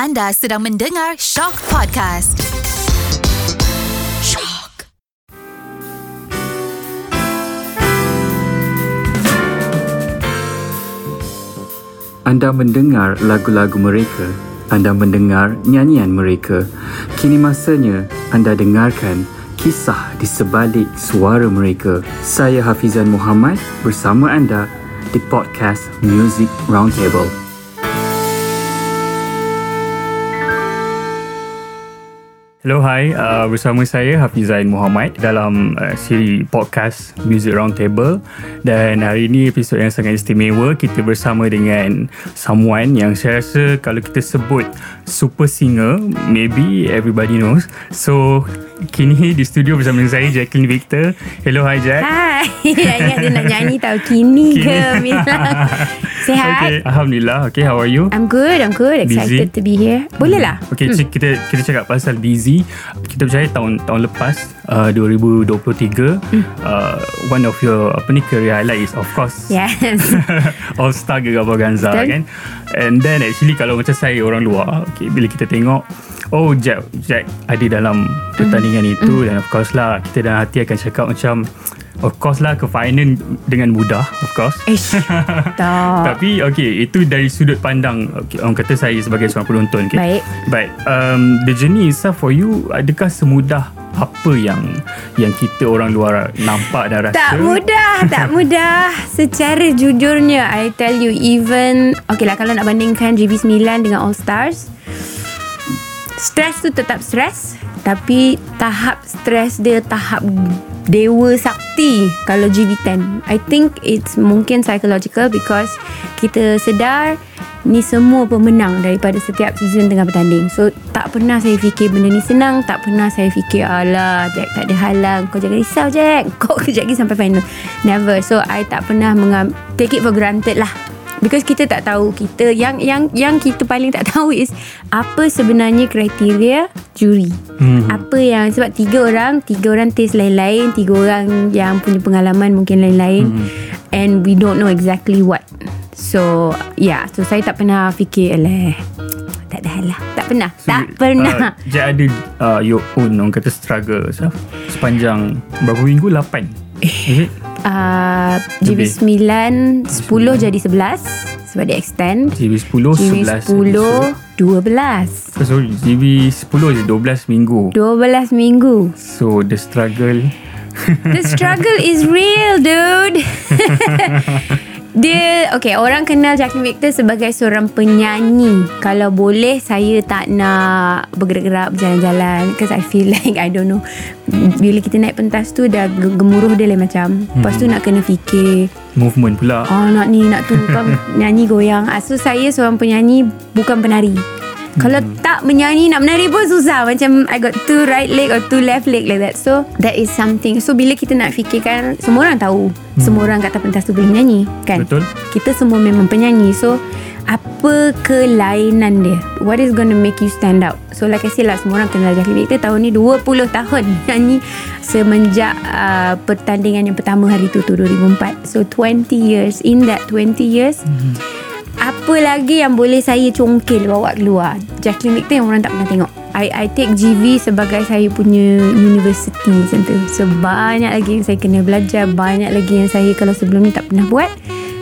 Anda sedang mendengar Shock Podcast. Shock. Anda mendengar lagu-lagu mereka, anda mendengar nyanyian mereka. Kini masanya anda dengarkan kisah di sebalik suara mereka. Saya Hafizan Muhammad bersama anda di podcast Music Roundtable. Hello, hi. Uh, bersama saya Hafizain Muhammad dalam uh, siri podcast Music Roundtable dan hari ini episod yang sangat istimewa kita bersama dengan someone yang saya rasa kalau kita sebut super singer maybe everybody knows. So kini di studio bersama saya Jacqueline Victor. Hello, hi Jack. Hai, ingat dia nak nyanyi tau kini, Kini. ke Mila. Sihat? Okay, Alhamdulillah. Okay, how are you? I'm good, I'm good. Excited Busy? to be here. Boleh lah. Okay, hmm. kita kita cakap pasal busy. Kita percaya tahun tahun lepas uh, 2023 hmm. uh, one of your apa ni career highlight is of course Yes. All Star Gegabah Ganza kan. And then actually kalau macam saya orang luar, okay, bila kita tengok Oh Jack Jack ada dalam pertandingan Hmm. itu dan of course lah kita dalam hati akan cakap macam of course lah ke final dengan mudah of course. Ish. tak. Tapi okay itu dari sudut pandang okay, orang kata saya sebagai seorang penonton okay. Baik. But um, the journey itself for you adakah semudah apa yang yang kita orang luar nampak dan rasa? Tak mudah, tak mudah. Secara jujurnya, I tell you, even... Okay lah, kalau nak bandingkan GB9 dengan All Stars, stres tu tetap stres. Tapi tahap stres dia tahap dewa sakti kalau GB10. I think it's mungkin psychological because kita sedar ni semua pemenang daripada setiap season tengah bertanding. So tak pernah saya fikir benda ni senang, tak pernah saya fikir alah Jack tak ada halang, kau jangan risau Jack. Kau kejap lagi sampai final. Never. So I tak pernah mengam take it for granted lah. Because kita tak tahu kita yang yang yang kita paling tak tahu is apa sebenarnya kriteria juri. Mhm. Apa yang sebab tiga orang, tiga orang taste lain-lain, tiga orang yang punya pengalaman mungkin lain-lain Mhm. and we don't know exactly what. So, yeah, so saya tak pernah fikir alah tak ada hal lah. Tak pernah. So, tak pernah. Uh, Jack ada uh, your own orang kata struggle Saf, sepanjang berapa minggu? 8. Is it? Uh, Lebih. GB9 10 jadi 11 sebab dia extend. GB 10, 11 GB10 12. So, sorry, GB 10 je 12 minggu 12 minggu. So the struggle The struggle is real, dude. Dia Okay orang kenal Jacqueline Victor Sebagai seorang penyanyi. Kalau boleh Saya tak nak Bergerak-gerak Berjalan-jalan Because I feel like I don't know Bila kita naik pentas tu Dah ge- gemuruh dia lain macam. Lepas tu nak kena fikir. Movement pula. Oh nak ni Nak tu kau nyanyi goyang. Ah, So saya seorang penyanyi Bukan penari kalau tak menyanyi Nak menari pun susah. Macam I got two right leg Or two left leg Like that. So that is something. So bila kita nak fikirkan Semua orang tahu. Semua orang kat pentas tu Boleh menyanyi Kan? Betul. Kita semua memang penyanyi. So apa kelainan dia? What is going to make you stand out? So like I say lah Semua orang kenal Jacqueline Victor Tahun ni 20 tahun Nyanyi Semenjak uh, Pertandingan yang pertama hari tu tu 2004 So 20 years. In that 20 years apa lagi yang boleh saya congkil bawa keluar? Jacqueline Victor yang orang tak pernah tengok. I, I take GV sebagai saya punya university macam tu. So banyak lagi yang saya kena belajar Banyak lagi yang saya kalau sebelum ni tak pernah buat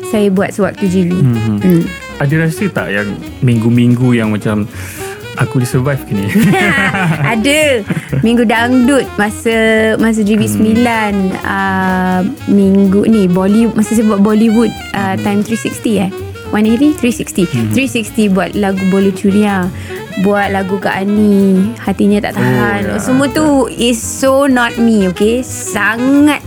Saya buat sewaktu GV Mhm. hmm. Ada rasa tak yang Minggu-minggu yang macam Aku boleh survive ke ni? Ada. Minggu dangdut Masa Masa GB9 uh, Minggu ni Bollywood Masa saya buat Bollywood uh, Time 360 eh 180 360 Hmm. 360 buat lagu Bolu Curia Buat lagu Kak Ani Hatinya tak tahan Oh, ya. Semua tu Is so not me Okay Sangat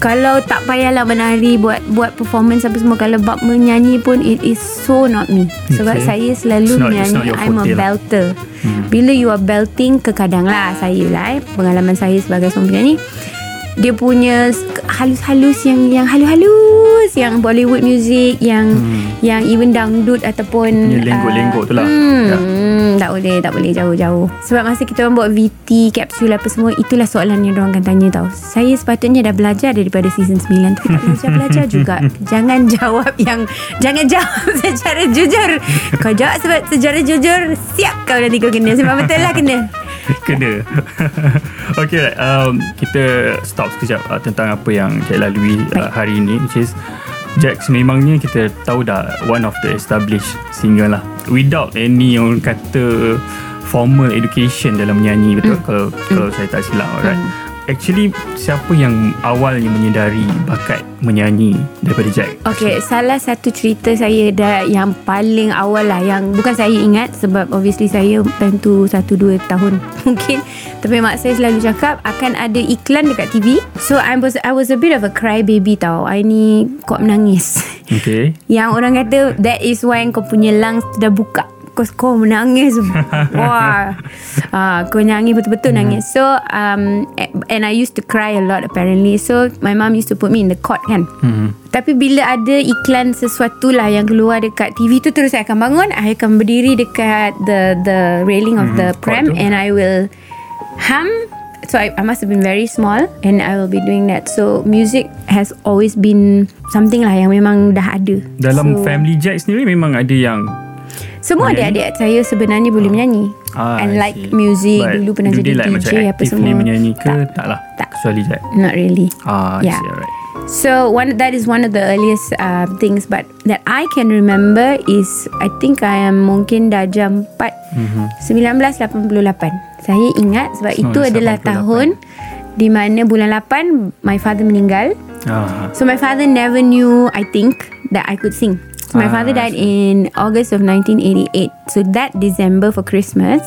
kalau tak payahlah menari buat buat performance apa semua kalau bab menyanyi pun it is so not me sebab Okay. saya selalu It's not- menyanyi I'm a lah. belter bila you are belting Kekadang lah saya lah eh. Pengalaman saya sebagai seorang penyanyi Dia punya halus-halus yang yang halus-halus Yang Bollywood music Yang Hmm. yang even dangdut ataupun lenggok-lenggok tu lah. hmm, Ya. hmm, tak boleh, tak boleh jauh-jauh. Sebab masa kita orang buat VT, kapsul apa semua, itulah soalan yang orang akan tanya tau. Saya sepatutnya dah belajar daripada season 9 tapi tak belajar-belajar juga. Jangan jawab yang jangan jawab secara jujur. Kau jawab sebab secara jujur, siap kau nanti kau kena. Sebab betul lah kena. Kena Okay right, um, Kita stop sekejap uh, Tentang apa yang Jack lalui uh, hari ini Which is Jack memangnya kita tahu dah One of the established singer lah Without any orang kata Formal education dalam menyanyi Betul? Mm. Kalau kalau saya tak silap alright. Mm. Actually Siapa yang awalnya menyedari Bakat menyanyi Daripada Jack Okay, salah satu cerita saya dah yang paling awal lah yang bukan saya ingat sebab obviously saya time tu 1 2 tahun mungkin tapi mak saya selalu cakap akan ada iklan dekat TV. So I was I was a bit of a cry baby tau. I ni kuat menangis. Okay yang orang kata that is why kau punya lungs dah buka. Kau kau menangis Wah uh, Kau nyanyi betul-betul nangis So um, And I used to cry a lot apparently So my mom used to put me in the cot kan hmm. tapi bila ada iklan sesuatu lah yang keluar dekat TV tu terus saya akan bangun, I akan berdiri dekat the the railing of the Mhm, pram and I will hum. So I, I must have been very small and I will be doing that. So music has always been something lah yang memang dah ada. Dalam so, family Jack sendiri Memang ada yang semua adik-adik saya sebenarnya boleh menyanyi. ah, and like music But dulu pernah jadi like DJ apa semua. menyanyi ke Tak. Tak lah Tak. Kecuali Jack Not really. Ah, Yeah. see, alright. So one that is one of the earliest uh, things, but that I can remember is I think I am mungkin dah jam 4 Mhm. 1988. Saya ingat sebab itu adalah 1988. tahun di mana bulan 8 my father meninggal. Ah, So my father never knew I think that I could sing. So my Ah, father died in August of 1988. So that December for Christmas,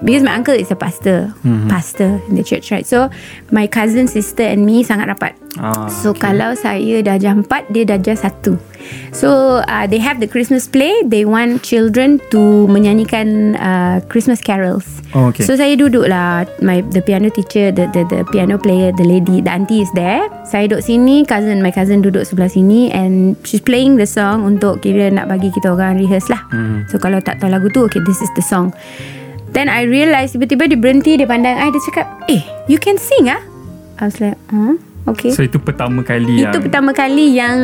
because my uncle is a pastor, Mhm. pastor in the church, right? So my cousin, sister and me sangat rapat. ah, So okay. kalau saya dah jam 4 Dia dah jam 1 So uh, they have the Christmas play. They want children to menyanyikan uh, Christmas carols. Oh, okay. So saya duduk lah. My, The piano teacher the, the the piano player The lady The auntie is there. Saya duduk sini cousin My cousin duduk sebelah sini And she's playing the song Untuk kira nak bagi kita orang rehearse lah. Hmm. So kalau tak tahu lagu tu Okay this is the song. Then I realise Tiba-tiba dia berhenti Dia pandang I Dia cakap Eh you can sing ah. I was like huh? Okay So itu pertama kali yang itu pertama kali yang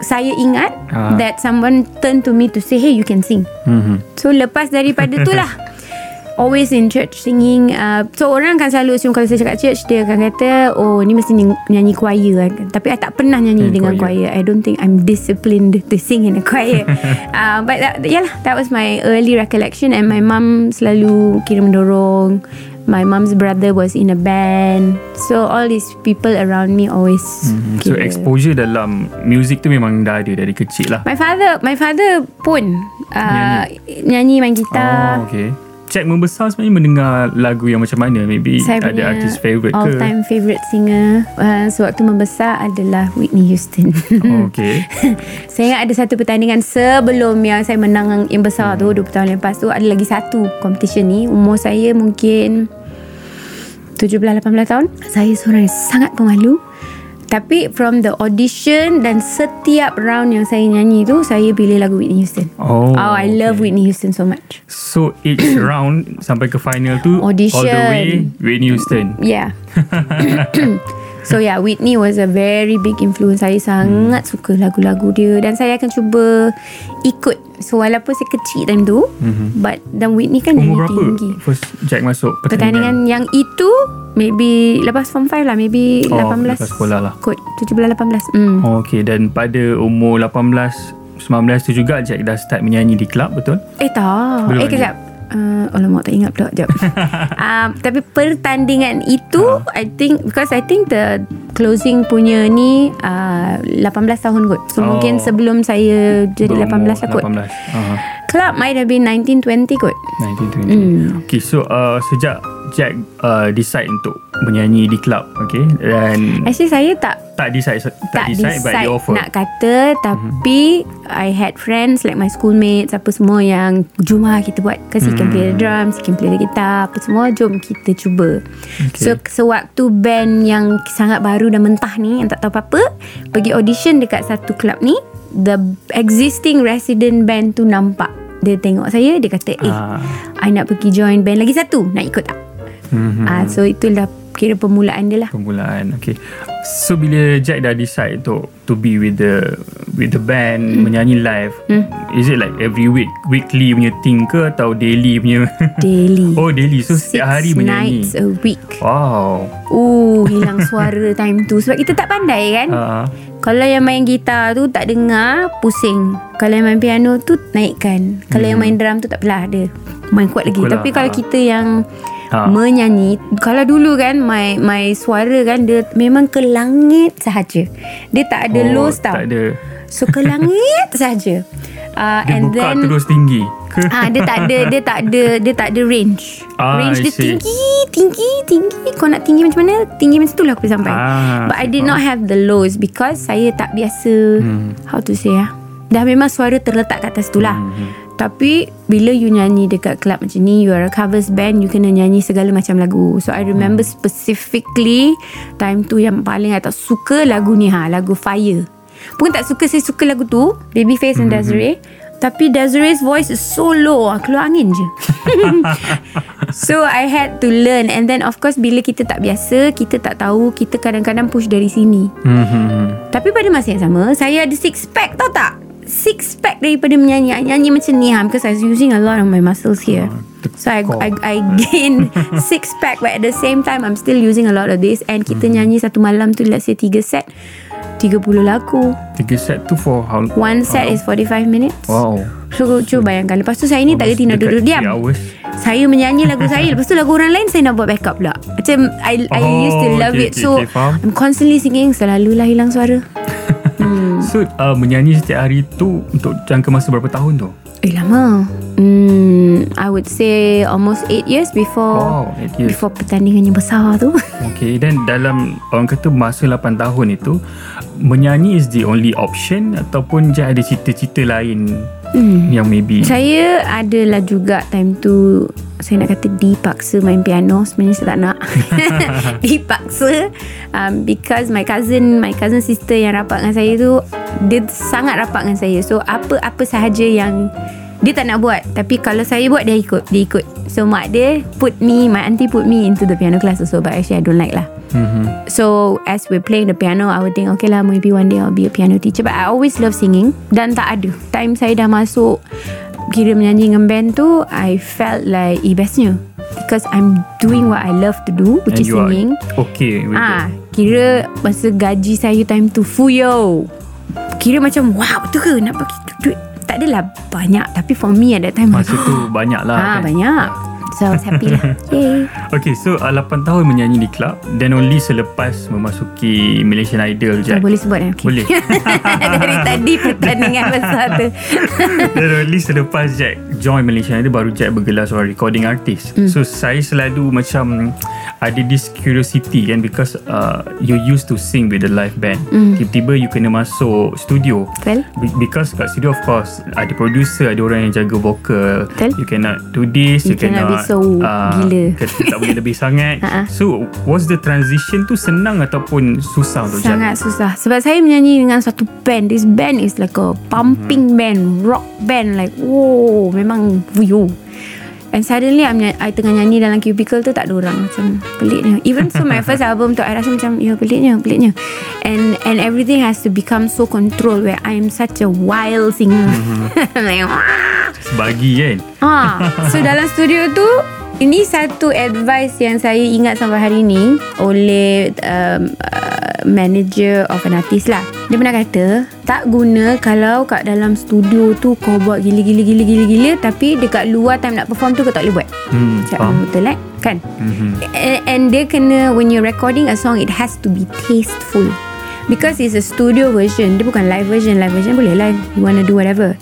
saya ingat Ah. that someone turn to me to say, hey, you can sing. Mhm. So lepas daripada tu lah, always in church singing. Uh, so orang kan selalu assume kalau saya cakap church, dia akan kata, oh ni mesti ny- nyanyi choir kan. Tapi I tak pernah nyanyi Hmm, dengan choir. choir. I don't think I'm disciplined to sing in a choir. uh, but that, yalah, that was my early recollection and my mum selalu kira mendorong. My mum's brother was in a band. So all these people around me always Mhm. So exposure dalam music tu memang dah ada dari kecil lah. My father My father pun uh, nyanyi. main gitar. Oh okay. Jack membesar sebenarnya mendengar lagu yang macam mana? Maybe Saya ada artis favourite all ke? time favourite singer uh, Sewaktu membesar adalah Whitney Houston. Oh, Okay. Saya ingat ada satu pertandingan sebelum yang saya menang yang besar tu 20 tahun lepas tu. Ada lagi satu competition ni. Umur saya mungkin 17-18 tahun Saya seorang yang sangat pemalu tapi from the audition dan setiap round yang saya nyanyi tu Saya pilih lagu Whitney Houston Oh, Oh, I love okay. Whitney Houston so much So each round Sampai ke final tu Audition. All the way Whitney Houston Yeah. so yeah, Whitney was a very big influence. Saya sangat Hmm. suka lagu-lagu dia dan saya akan cuba ikut. So walaupun saya kecil time tu, Mhm. but dan Whitney kan Umur berapa tinggi. First Jack masuk Pertandingan yang itu maybe lepas form 5 lah, maybe Oh, 18. lepas sekolah lah. Kot 17 18. Hmm. Oh, okay Dan pada umur 18 19 tu juga Jack dah start menyanyi di club betul? Eh tak. Belum eh kejap. Uh, alamak tak ingat pula Sekejap um, Tapi pertandingan itu Ha. I think Because I think the Closing punya ni uh, 18 tahun kot So Oh. mungkin sebelum saya Jadi Berumur 18 lah kot 18 uh-huh. Club might have been 1920 kot 1920 Hmm. Okay so uh, Sejak Jack uh, decide untuk Menyanyi di club Okay Dan Actually saya tak Tak decide Tak, tak decide, But decide you offer nak kata Tapi I had friends Like my schoolmates Apa semua yang Jom lah kita buat Because he can play the drums He can play the guitar Apa semua Jom kita cuba Okay. So sewaktu band yang sangat baru dan mentah ni Yang tak tahu apa-apa Pergi audition dekat satu club ni The existing resident band tu nampak Dia tengok saya Dia kata Eh Ah. I nak pergi join band lagi satu Nak ikut tak Mhm. Ah, So itulah Kira permulaan dia lah. Permulaan Okay. So bila Jack dah decide to To be with the With the band Menyanyi live Is it like every week Weekly punya thing ke Atau daily punya? Daily. Oh daily. So Six setiap hari menyanyi? nights a week. Wow. Oh hilang suara time tu. Sebab kita tak pandai kan? Uh, Kalau yang main gitar tu tak dengar Pusing. Kalau yang main piano tu naikkan. Kalau yang main drum tu tak apalah Dia main kuat lagi. Pukul lah. Tapi kalau kita yang Ha. Menyanyi Kalau dulu kan My my suara kan Dia memang ke langit sahaja Dia tak ada oh, lows tau Tak ada So ke langit sahaja uh, Dia And buka then terus tinggi ke Ah, dia tak ada dia tak ada dia tak ada range. Ah, range I dia see. tinggi, tinggi, tinggi. Kau nak tinggi macam mana? Tinggi macam tu lah aku sampai. Ah, But I did not have the lows because saya tak biasa Hmm. how to say ah. Dah memang suara terletak kat atas tu lah. Hmm, Tapi bila you nyanyi dekat club macam ni You are a covers band You kena nyanyi segala macam lagu. So I remember Hmm. specifically Time tu yang paling I tak suka lagu ni ha Lagu Fire. Pun tak suka Saya suka lagu tu Babyface Hmm, and Desiree. Tapi Desiree's voice is so low ah, Keluar angin je. So I had to learn. And then of course Bila kita tak biasa Kita tak tahu Kita kadang-kadang push dari sini. Mhm. tapi pada masa yang sama Saya ada six pack tau tak Six pack daripada menyanyi. I Nyanyi macam ni ha, Because I was using a lot of my muscles here. So I, I, I gain Six pack But at the same time I'm still using a lot of this. And kita nyanyi satu malam tu Let's say tiga set 30 lagu. Tiga set tu for how One set is 45 minutes. Wow. So cuba bayangkan. Lepas tu saya ni tak kerti nak dekat duduk diam. hours. Saya menyanyi lagu saya. Lepas tu lagu orang lain Saya nak buat backup pula. Macam I, I Oh, used to love okay, it. okay, So okay, faham. I'm constantly singing Selalulah hilang suara So uh, menyanyi setiap hari tu Untuk jangka masa berapa tahun tu? Eh lama. Hmm, I would say Almost 8 years before Wow 8 years. Before pertandingan yang besar tu. Okay dan dalam Orang kata masa 8 tahun itu Menyanyi is the only option Ataupun Jack ada cita-cita lain hmm. Yang maybe Saya adalah juga Time tu Saya nak kata dipaksa main piano Sebenarnya saya tak nak. Dipaksa um, Because my cousin My cousin sister yang rapat dengan saya tu Dia sangat rapat dengan saya. So apa-apa sahaja yang Dia tak nak buat Tapi kalau saya buat Dia ikut Dia ikut. So mak dia Put me My auntie put me Into the piano class also But actually I don't like lah. Mm-hmm. So as we're playing the piano I would think Okay lah maybe one day I'll be a piano teacher. But I always love singing Dan tak ada. Time saya dah masuk Kira menyanyi dengan band tu I felt like Eh bestnya. Because I'm doing what I love to do Which And is singing. Okay with Ah, Kira masa gaji saya time tu Fuyo Kira macam Wow betul ke Nak bagi duit? Tak adalah banyak Tapi for me at that time Masa tu banyak lah Ah, kan? banyak So I was happy lah. Yay. Okay so uh, 8 tahun menyanyi di club Then only selepas memasuki Malaysian Idol Tak Jack boleh sebut eh? Okay. Boleh. Dari tadi pertandingan besar tu. Then only selepas Jack join Malaysian Idol Baru Jack bergelar seorang recording artist. Mm. So saya selalu macam Ada this curiosity kan Because uh, you used to sing with the live band. Mm. Tiba-tiba you kena masuk studio. Betul. Be- Because kat studio of course Ada producer Ada orang yang jaga vokal. Betul. You cannot do this You cannot be so gila. Kita tak boleh lebih sangat. Ha-ha. So was the transition tu Senang ataupun Susah untuk jaga Sangat susah. Sebab saya menyanyi dengan satu band. This band is like a pumping band Rock band Like wow Memang Wuyo And suddenly I'm, I tengah nyanyi dalam cubicle tu Tak ada orang Macam peliknya. Even so my first album tu I rasa macam Ya peliknya Peliknya. And and everything has to become so controlled Where I am such a wild singer. Like, Sebagi kan? Ha, so dalam studio tu ini satu advice yang saya ingat sampai hari ni oleh um, uh, manager of an artist lah. Dia pernah kata, tak guna kalau kat dalam studio tu kau buat gila-gila-gila-gila tapi dekat luar time nak perform tu kau tak boleh buat. hmm, Cakap Faham betul eh? Kan? mm-hmm. And, and dia kena when you're recording a song it has to be tasteful because it's a studio version dia bukan live version live version boleh lah you wanna do whatever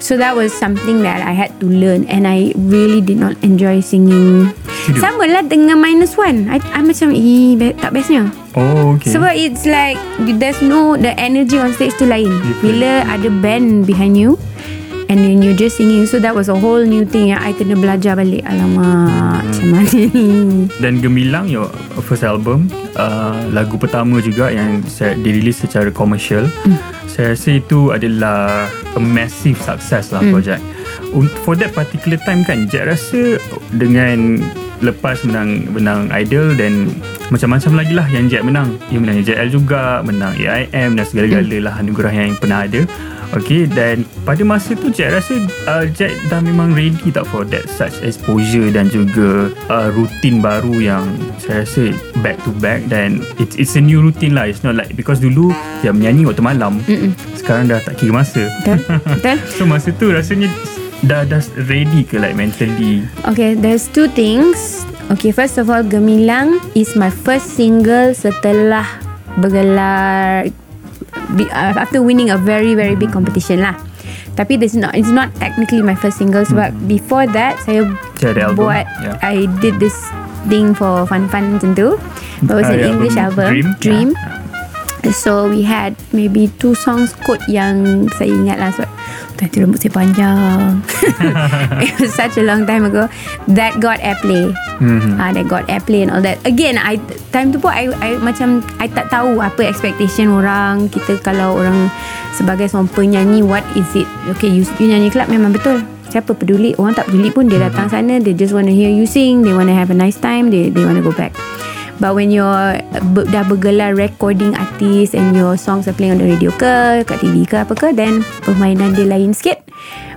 so that was something that I had to learn and I really did not enjoy singing. Sama lah dengan minus one. I, I macam eh be- tak bestnya. Oh okay. Sebab it's like there's no the energy on stage tu lain. Bila ada band behind you and then you just singing. So that was a whole new thing yang I kena belajar balik. Alamak macam mana ni? Dan Gemilang your first album uh, Lagu pertama juga yang saya, dirilis secara komersial. Hmm. Saya rasa itu adalah A massive success lah Hmm. project un- for that particular time kan Jack rasa dengan lepas menang menang Idol dan macam-macam lagi lah yang Jack menang. Dia menang JL juga menang AIM dan segala-gala lah anugerah yang pernah ada Okay dan pada masa tu Jack rasa uh, Jack dah memang ready tak for that such exposure dan juga uh, rutin baru yang saya rasa back to back dan it's, it's a new routine lah it's not like because dulu dia menyanyi waktu malam Mm-mm. sekarang dah tak kira masa Betul? Betul? so masa tu rasanya dah dah ready ke like mentally Okay, there's two things. Okay, first of all, Gemilang is my first single setelah bergelar be- uh, after winning a very very big competition lah. Tapi this not it's not technically my first single sebab before that saya album, buat yeah. I did this thing for fun-fun macam tu. But it was an English album album, Dream, Dream. yeah. So we had maybe two songs quote yang saya ingat lah sebab Tadi rambut saya panjang. It was such a long time ago. That got airplay. Mhm. Ah, That got airplay and all that. Again I Time tu pun I, I macam I tak tahu Apa expectation orang. Kita kalau orang Sebagai seorang penyanyi What is it? Okay you, you nyanyi club Memang betul. Siapa peduli? Orang tak peduli pun. Dia datang sana They just want to hear you sing. They want to have a nice time. They they want to go back But when you're ber, dah bergelar recording artist and your songs are playing on the radio ke, kat TV ke apa ke, then permainan dia lain sikit.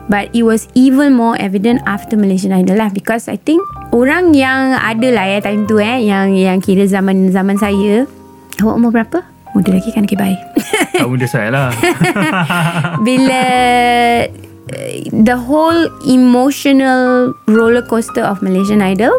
But it was even more evident after Malaysian Idol lah because I think orang yang ada lah ya time tu eh yang yang kira zaman zaman saya awak umur berapa? Muda lagi kan okay bye. Tak muda saya lah Bila uh, the whole emotional roller coaster of Malaysian Idol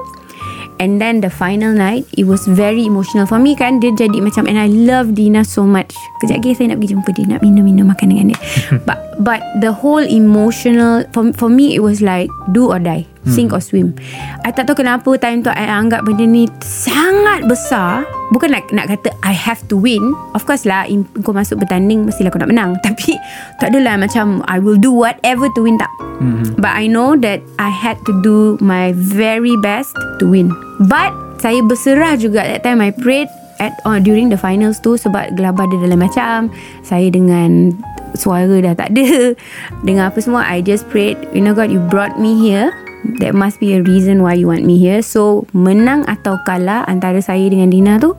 and then the final night it was very emotional. For me kan dia jadi macam and I love Dina so much. Kejap lagi saya nak pergi jumpa dia nak minum-minum makan dengan dia. But but the whole emotional for, for me it was like do or die. Sink or swim. I tak tahu kenapa time tu I anggap benda ni sangat besar. Bukan nak nak kata I have to win. Of course lah in, kau masuk bertanding mestilah kau nak menang. Tapi tak adalah macam I will do whatever to win tak. Mhm. But I know that I had to do my very best to win. But saya berserah juga that time I prayed at uh, during the finals tu sebab gelabah dia dalam macam saya dengan suara dah tak ada dengan apa semua I just prayed you know God you brought me here there must be a reason why you want me here so menang atau kalah antara saya dengan Dina tu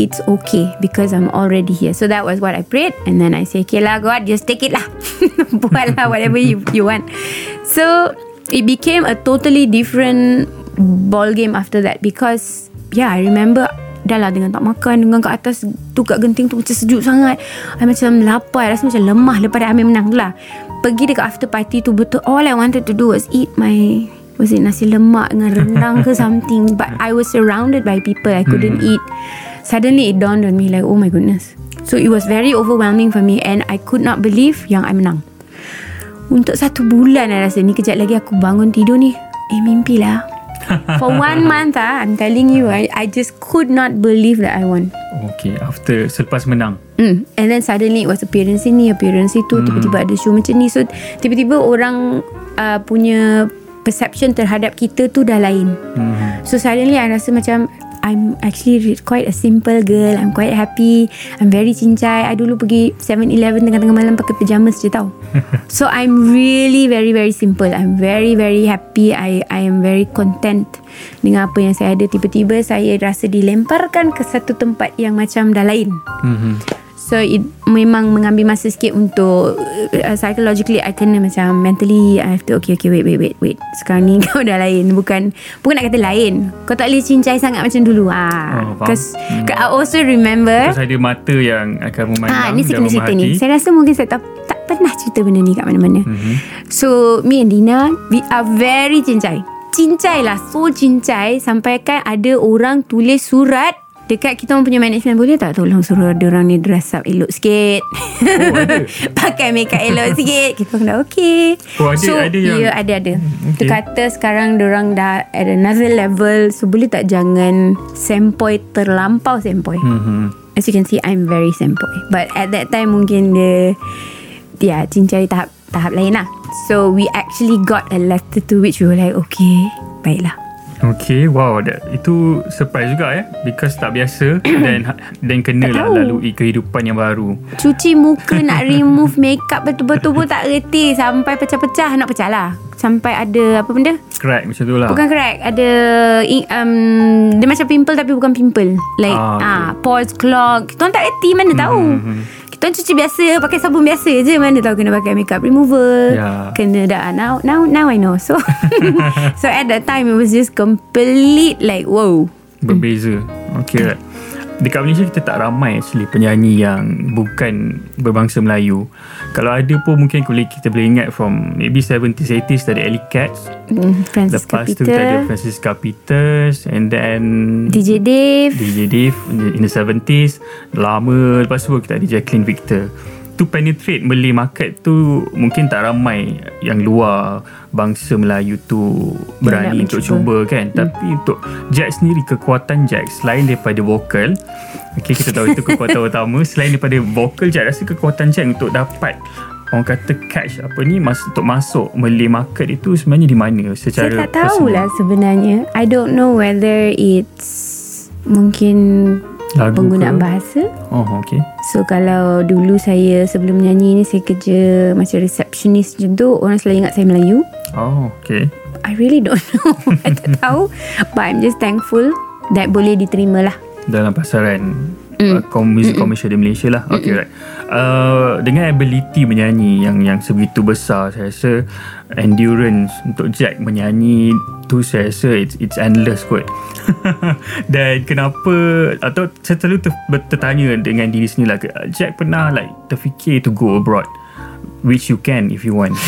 it's okay because I'm already here. So that was what I prayed and then I say, okay lah God, just take it lah. Buat lah whatever you, you want. So it became a totally different ball game after that because yeah, I remember dah lah dengan tak makan dengan kat atas tu kat genting tu macam sejuk sangat. I macam lapar rasa macam lemah dah ambil menang tu lah. Pergi dekat after party tu betul all I wanted to do was eat my was it nasi lemak dengan rendang ke something but I was surrounded by people I couldn't eat. Suddenly it dawned on me like oh my goodness. So it was very overwhelming for me and I could not believe yang I menang. Untuk satu bulan I rasa ni kejap lagi aku bangun tidur ni. Eh mimpi lah for one month ah I'm telling you I, I just could not believe that I won Okay After Selepas menang Mm. And then suddenly it was appearance ni Appearance itu Hmm. Tiba-tiba ada show macam ni So tiba-tiba orang uh, Punya Perception terhadap kita tu dah lain Mhm. So suddenly I rasa macam I'm actually quite a simple girl. I'm quite happy. I'm very cincai. I dulu pergi 7-Eleven tengah-tengah malam Pakai pyjamas je tau. So I'm really very very simple. I'm very very happy. I I am very content Dengan apa yang saya ada. Tiba-tiba saya rasa dilemparkan Ke satu tempat yang macam dah lain. Mhm. So it memang mengambil masa sikit untuk uh, psychologically I kena macam mentally I have to okay okay wait wait wait wait. Sekarang ni kau dah lain bukan bukan nak kata lain. Kau tak boleh cincai sangat macam dulu ah. Oh. Cause hmm. I also remember Terus ada mata yang Akan memandang ah ni saya dan kena cerita ni. Saya rasa mungkin saya tak tak pernah cerita benda ni kat mana-mana. Mhm. So me and Dina we are very cincai. Cincai lah so cincai sampai kan ada orang tulis surat Dekat kita orang punya management Boleh tak tolong suruh dia orang ni dress up elok sikit? Oh? Pakai makeup elok sikit. Kita orang dah okay. Oh, ada- so, ada yang- Ya ada ada. Okay. Dia kata sekarang dia orang dah At another level. So boleh tak jangan Sempoi terlampau sempoi Mhm. As you can see I'm very sempoi But at that time mungkin dia Ya cincai tahap tahap lain lah. So we actually got a letter to which we were like Okay Baiklah Okay, wow, that, itu surprise juga ya, because tak biasa dan dan kena lah lalui kehidupan yang baru. Cuci muka nak remove makeup betul-betul pun tak reti sampai pecah-pecah nak pecah lah. Sampai ada apa benda? Crack macam tu lah. Bukan crack, ada um, dia macam pimple tapi bukan pimple. Like Ah, ah, pores clog. Orang tak reti mana tahu. hmm. Kita orang cuci biasa, pakai sabun biasa je mana tahu kena pakai makeup remover. Ya. Kena dah now now now I know. So so at that time it was just complete like wow. Berbeza. Okay, right. Dekat Malaysia kita tak ramai actually penyanyi yang bukan berbangsa Melayu. Kalau ada pun mungkin boleh kita boleh ingat from maybe 70s 80s dari Ellie. Mm, Francis Lepas tu kita ada Capita, Francisca Peters and then DJ Dave. DJ Dave in the 70s lama lepas tu kita ada Jacqueline Victor to penetrate Malay market tu mungkin tak ramai yang luar bangsa Melayu tu berani nak untuk cuba kan hmm. tapi untuk Jack sendiri kekuatan Jack selain daripada vokal okay, kita tahu itu kekuatan utama selain daripada vokal Jack rasa kekuatan Jack untuk dapat orang kata catch apa ni mas, untuk masuk Malay market itu sebenarnya di mana secara Saya tak tahulah sebenarnya. I don't know whether it's mungkin Lagu penggunaan ke? bahasa. oh okay So kalau dulu saya sebelum nyanyi ni saya kerja macam receptionist macam tu orang selalu ingat saya Melayu. oh okay I really don't know. I tak tahu. But I'm just thankful that boleh diterima lah. dalam pasaran mm. uh, music commercial di Malaysia lah. Okay, right. Uh, dengan ability menyanyi yang yang sebegitu besar, saya rasa endurance untuk Jack menyanyi tu saya rasa it's, it's endless kot. Dan kenapa atau saya selalu ter, tertanya dengan diri sendiri lah, Jack pernah like terfikir to go abroad which you can if you want.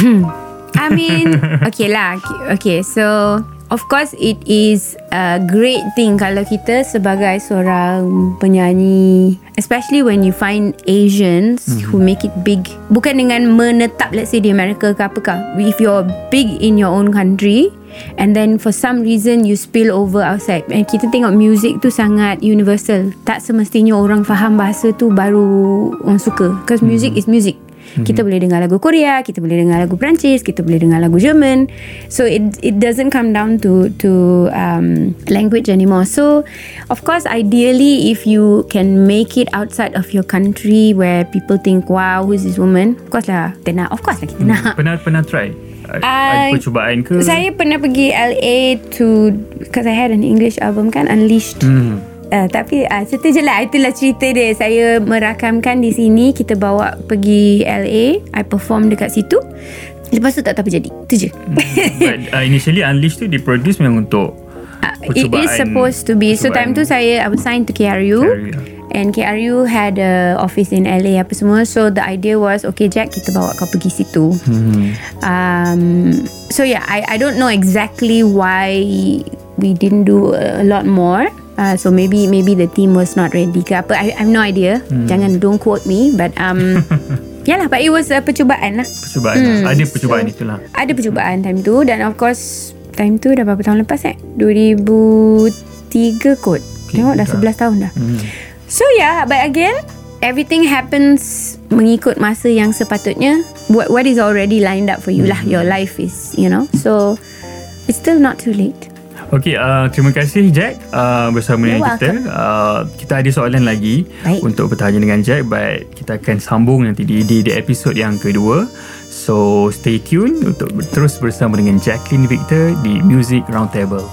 I mean, okay lah. Okay, so of course it is a great thing kalau kita sebagai seorang penyanyi, especially when you find Asians who make it big. Bukan dengan menetap let's say di Amerika ke apakah. If you're big in your own country and then for some reason you spill over outside. And kita tengok music tu sangat universal. Tak semestinya orang faham bahasa tu baru orang suka. Because music is music. Kita boleh dengar lagu Korea, kita boleh dengar lagu Perancis, kita boleh dengar lagu German. So it it doesn't come down to to um, language anymore. So of course, ideally, if you can make it outside of your country where people think, wow, who's this woman? Of course lah, kita nak. Of course lah kita nak. pernah pernah try? Uh, percubaan ke? Saya pernah pergi LA to because I had an English album kan Unleashed. Hmm. Uh, tapi uh, cerita je lah. Itulah cerita dia. Saya merakamkan di sini Kita bawa pergi LA I perform dekat situ. Lepas tu tak tahu apa jadi. Itu je. But uh, initially Unleashed tu diproduce memang untuk Uh, It is supposed to be So time tu saya I was signed to KRU KRU, ya. And KRU had a office in LA apa semua. So the idea was Okay Jack kita bawa kau pergi situ. Hmm. um, So yeah I, I don't know exactly why We didn't do a lot more Uh, so maybe maybe the team was not ready ke apa. I, I have no idea. Jangan don't quote me But um, Yalah but it was a percubaan lah. Percubaan Hmm, lah. Ada percubaan so- itulah. Ada percubaan time tu Dan of course Time tu dah berapa tahun lepas eh? 2003 kot. Tengok dah 11 tahun dah. Hmm. So yeah But again Everything happens Mengikut masa yang sepatutnya. What what is already lined up for you lah. Your life is You know. So It's still not too late Okay, uh, terima kasih Jack uh, bersama dengan kita. Uh, kita ada soalan lagi Baik. untuk bertanya dengan Jack, but kita akan sambung nanti di, di, di episod yang kedua. So, stay tune untuk terus bersama dengan Jacqueline Victor di Music Roundtable.